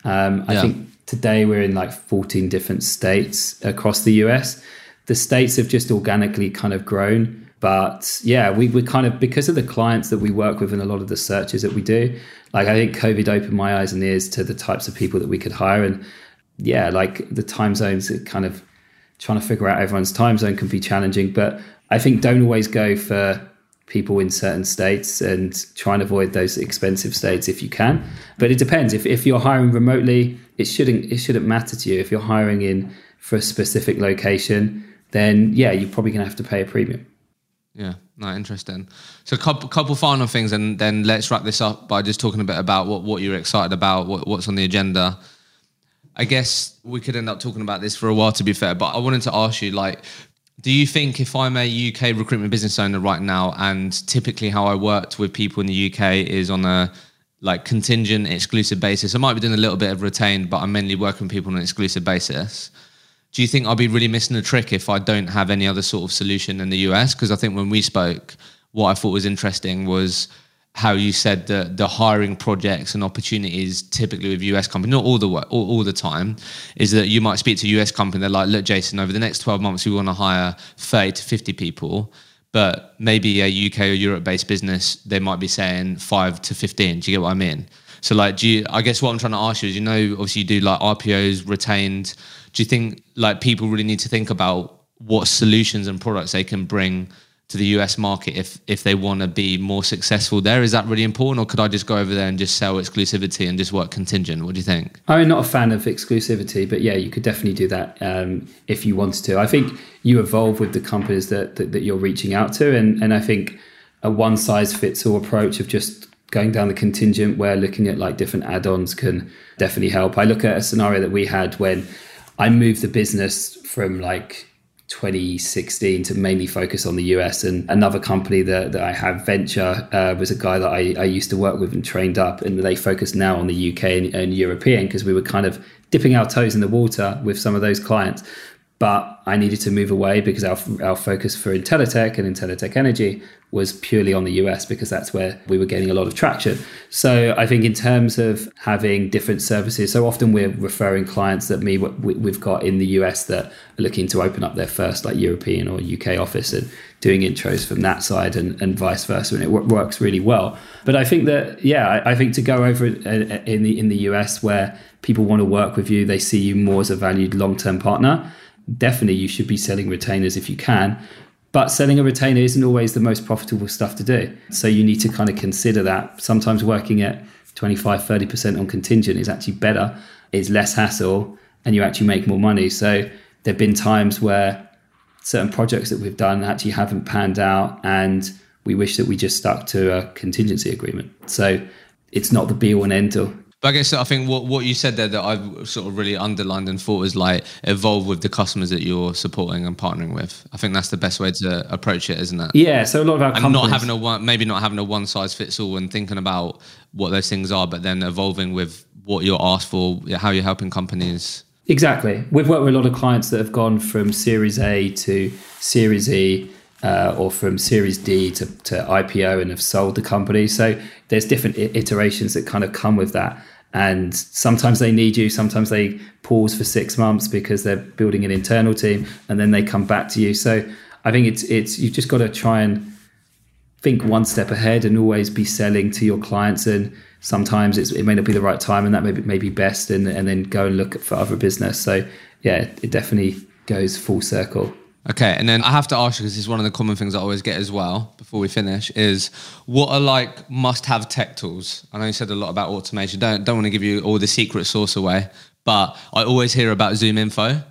um, i yeah. think today we're in like 14 different states across the us the states have just organically kind of grown but yeah, we we kind of because of the clients that we work with and a lot of the searches that we do. Like I think COVID opened my eyes and ears to the types of people that we could hire, and yeah, like the time zones, kind of trying to figure out everyone's time zone can be challenging. But I think don't always go for people in certain states and try and avoid those expensive states if you can. But it depends. If if you're hiring remotely, it shouldn't it shouldn't matter to you. If you're hiring in for a specific location, then yeah, you're probably gonna have to pay a premium. Yeah, no, interesting. So, a couple couple final things, and then let's wrap this up by just talking a bit about what, what you're excited about, what, what's on the agenda. I guess we could end up talking about this for a while, to be fair. But I wanted to ask you, like, do you think if I'm a UK recruitment business owner right now, and typically how I worked with people in the UK is on a like contingent exclusive basis, I might be doing a little bit of retained, but I'm mainly working with people on an exclusive basis do you think I'll be really missing a trick if I don't have any other sort of solution in the US? Because I think when we spoke, what I thought was interesting was how you said that the hiring projects and opportunities typically with US companies, not all the all, all the time, is that you might speak to a US company, they're like, look, Jason, over the next 12 months, we want to hire 30 to 50 people. But maybe a UK or Europe based business, they might be saying five to 15. Do you get what I mean? So like, do you, I guess what I'm trying to ask you is, you know, obviously you do like RPOs, retained, do you think like people really need to think about what solutions and products they can bring to the US market if if they want to be more successful there? Is that really important, or could I just go over there and just sell exclusivity and just work contingent? What do you think? I'm not a fan of exclusivity, but yeah, you could definitely do that um, if you wanted to. I think you evolve with the companies that, that, that you're reaching out to, and and I think a one size fits all approach of just going down the contingent where looking at like different add-ons can definitely help. I look at a scenario that we had when I moved the business from like 2016 to mainly focus on the US. And another company that, that I have, Venture, uh, was a guy that I, I, used to work with and trained up. And they focus now on the UK and, and European because we were kind of dipping our toes in the water with some of those clients. But I needed to move away because our, our focus for Intelletec and Intelletec Energy was purely on the US because that's where we were getting a lot of traction. So I think in terms of having different services, so often we're referring clients that me we've got in the US that are looking to open up their first like European or UK office and doing intros from that side and, and vice versa, and it works really well. But I think that yeah, I, I think to go over uh, uh, in the in the US where people want to work with you, they see you more as a valued long term partner definitely you should be selling retainers if you can. But selling a retainer isn't always the most profitable stuff to do. So you need to kind of consider that. Sometimes working at 25, 30% on contingent is actually better, it's less hassle, and you actually make more money. So there have been times where certain projects that we've done actually haven't panned out, and we wish that we just stuck to a contingency agreement. So it's not the be all and end all. But I guess I think what, what you said there that I've sort of really underlined and thought was like evolve with the customers that you're supporting and partnering with. I think that's the best way to approach it, isn't it? Yeah. So a lot of our and not having a one, maybe not having a one size fits all and thinking about what those things are, but then evolving with what you're asked for, how you're helping companies. Exactly. We've worked with a lot of clients that have gone from Series A to Series E. Uh, or from Series D to, to IPO and have sold the company. So there's different iterations that kind of come with that. And sometimes they need you sometimes they pause for six months because they're building an internal team and then they come back to you. So i think it's it's you've just got to try and think one step ahead and always be selling to your clients. And sometimes it may not be the right time and that may be, may be best and, and then go and look for other business. So yeah it definitely goes full circle Okay, and then I have to ask you because this is one of the common things I always get as well before we finish is what are like must-have tech tools? I know you said a lot about automation. Don't don't want to give you all the secret sauce away, but I always hear about Zoom Info.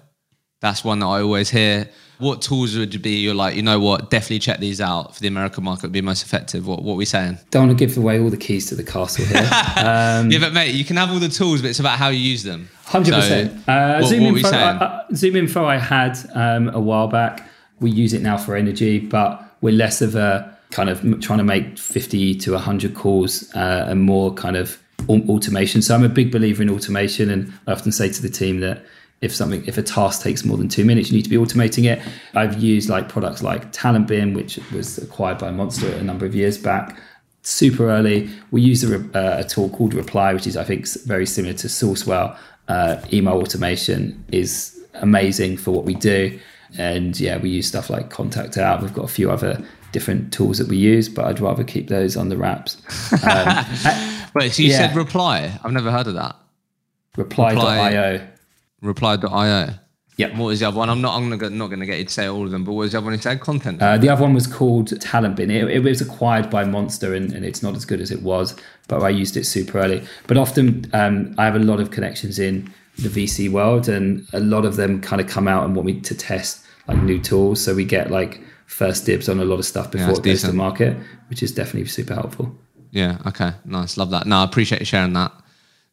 That's one that I always hear. What tools would be you're like, you know what, definitely check these out for the American market would be most effective? What what are we saying? Don't want to give away all the keys to the castle here. *laughs* um, yeah, but mate, you can have all the tools, but it's about how you use them. Hundred so, percent. Uh, Zoom info. I, uh, ZoomInfo. I had um, a while back. We use it now for energy, but we're less of a kind of trying to make fifty to hundred calls uh, and more kind of automation. So I'm a big believer in automation, and I often say to the team that if something if a task takes more than two minutes you need to be automating it i've used like products like talentbin which was acquired by monster a number of years back super early we use a, uh, a tool called reply which is i think very similar to SourceWhale uh, email automation is amazing for what we do. And yeah, we use stuff like Contact Out. We've got a few other different tools that we use, but I'd rather keep those on the wraps. *laughs* Um, Wait, so you Yeah. said reply? I've never heard of that. reply.io. Reply.io. Yep. What was the other one? I'm not. I'm not, not going to get you to say all of them. But what was the other one you said? Content. Uh, the other one was called Talent Bin. It, it was acquired by Monster and, and it's not as good as it was, but I used it super early. But often um, I have a lot of connections in the VC world and a lot of them kind of come out and want me to test like new tools. So we get like first dibs on a lot of stuff before that's it goes to market, which is definitely super helpful. Yeah. Okay. Nice. Love that. No, I appreciate you sharing that.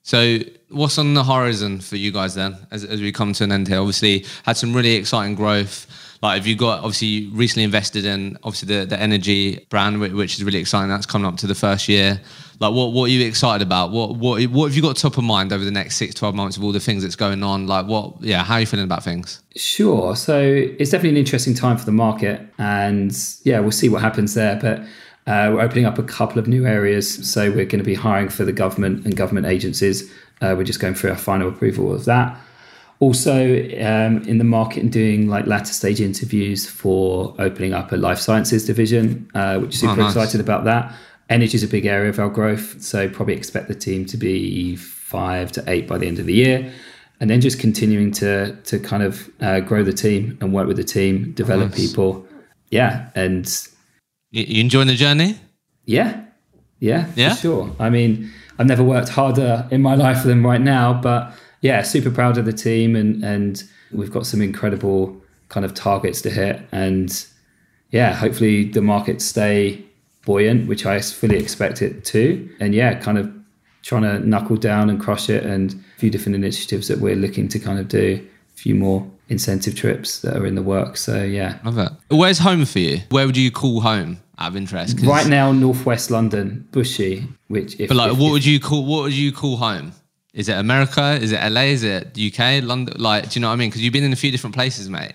So, what's on the horizon for you guys then, as, as we come to an end here? Obviously, had some really exciting growth. Like, have you got obviously you recently invested in obviously the, the energy brand, which is really exciting. That's coming up to the first year. Like, what what are you excited about? What what what have you got top of mind over the next six, 12 months of all the things that's going on? Like, what? Yeah, how are you feeling about things? Sure. So it's definitely an interesting time for the market, and yeah, we'll see what happens there. But uh, we're opening up a couple of new areas. So we're going to be hiring for the government and government agencies. Uh, we're just going through our final approval of that. Also, um, in the market and doing like latter stage interviews for opening up a life sciences division, uh, which is super nice. excited about that. Energy is a big area of our growth, so probably expect the team to be five to eight by the end of the year and then just continuing to to kind of uh, grow the team and work with the team, develop Nice. people. Yeah, and You, enjoying the journey? yeah, yeah, Yeah? for sure. I mean, I've never worked harder in my *laughs* life than right now, but yeah, super proud of the team, and and we've got some incredible kind of targets to hit, and yeah, hopefully the markets stay buoyant, which I fully expect it to, and yeah, kind of trying to knuckle down and crush it, and a few different initiatives that we're looking to kind of do, a few more incentive trips that are in the works. So yeah, Love it. Where's home for you? Where would you call home out of interest? 'Cause- right now northwest London, Bushey, which if, But like, if- what if- would you call? What would you call home? Is it America? Is it LA? Is it UK? London? Like, do you know what I mean? Because you've been in a few different places, mate.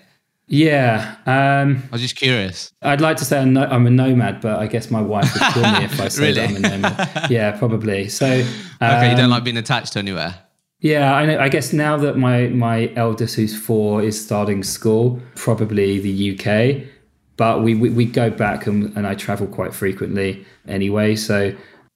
Yeah, um, I was just curious. I'd like to say I'm, no, I'm a nomad, but I guess my wife would kill me if I *laughs* say that I'm a nomad. Yeah, probably. So, *laughs* Okay, you don't um, like being attached to anywhere. Yeah, I, know, I guess now that my my eldest, who's four, is starting school, probably the UK. But we we, we go back and, and I travel quite frequently anyway. So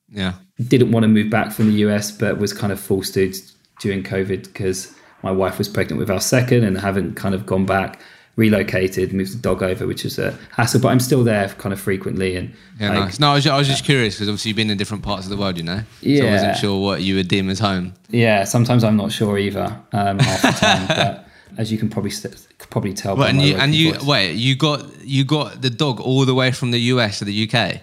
Yeah. didn't want to move back from the US, but was kind of forced to during COVID because my wife was pregnant with our second and haven't kind of gone back, relocated, moved the dog over, which is a hassle. But I'm still there kind of frequently. And Yeah, like, nice. No, I was, I was just curious because obviously you've been in different parts of the world, you know. So I Yeah. wasn't sure what you would deem as home. yeah, sometimes I'm not sure either um, half the time. *laughs* but as you can probably st- probably tell, by and you and you voice. wait, you got you got the dog all the way from the US to the UK.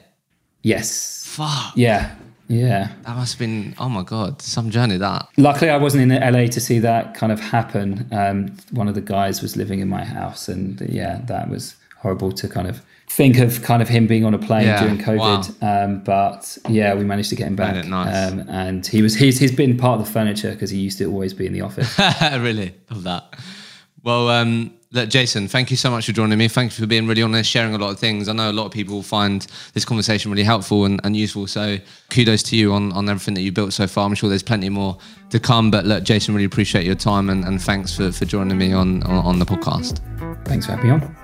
yes, Fuck. yeah, yeah. That must have been oh my god, some journey that. Luckily, I wasn't in LA to see that kind of happen. Um, one of the guys was living in my house, and yeah, that was horrible to kind of think of kind of him being on a plane Yeah, during COVID. Um, but yeah, we managed to get him back. it nice. Um, and he was he's he's been part of the furniture because he used to always be in the office. *laughs* really love that. Well, um, look, Jason, thank you so much for joining me. Thank you for being really honest, sharing a lot of things. I know a lot of people find this conversation really helpful and, and useful. So kudos to you on, on everything that you built so far. I'm sure there's plenty more to come. But look, Jason, really appreciate your time and, and thanks for, for joining me on, on, on the podcast. Thanks for having me on.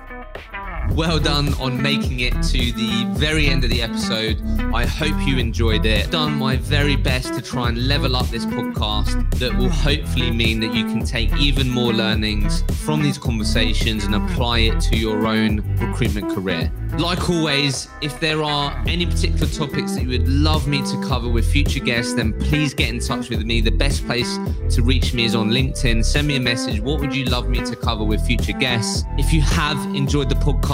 Well done on making it to the very end of the episode. I hope you enjoyed it. Done my very best to try and level up this podcast that will hopefully mean that you can take even more learnings from these conversations and apply it to your own recruitment career. Like always, if there are any particular topics that you would love me to cover with future guests, then please get in touch with me. The best place to reach me is on LinkedIn. Send me a message. What would you love me to cover with future guests? If you have enjoyed the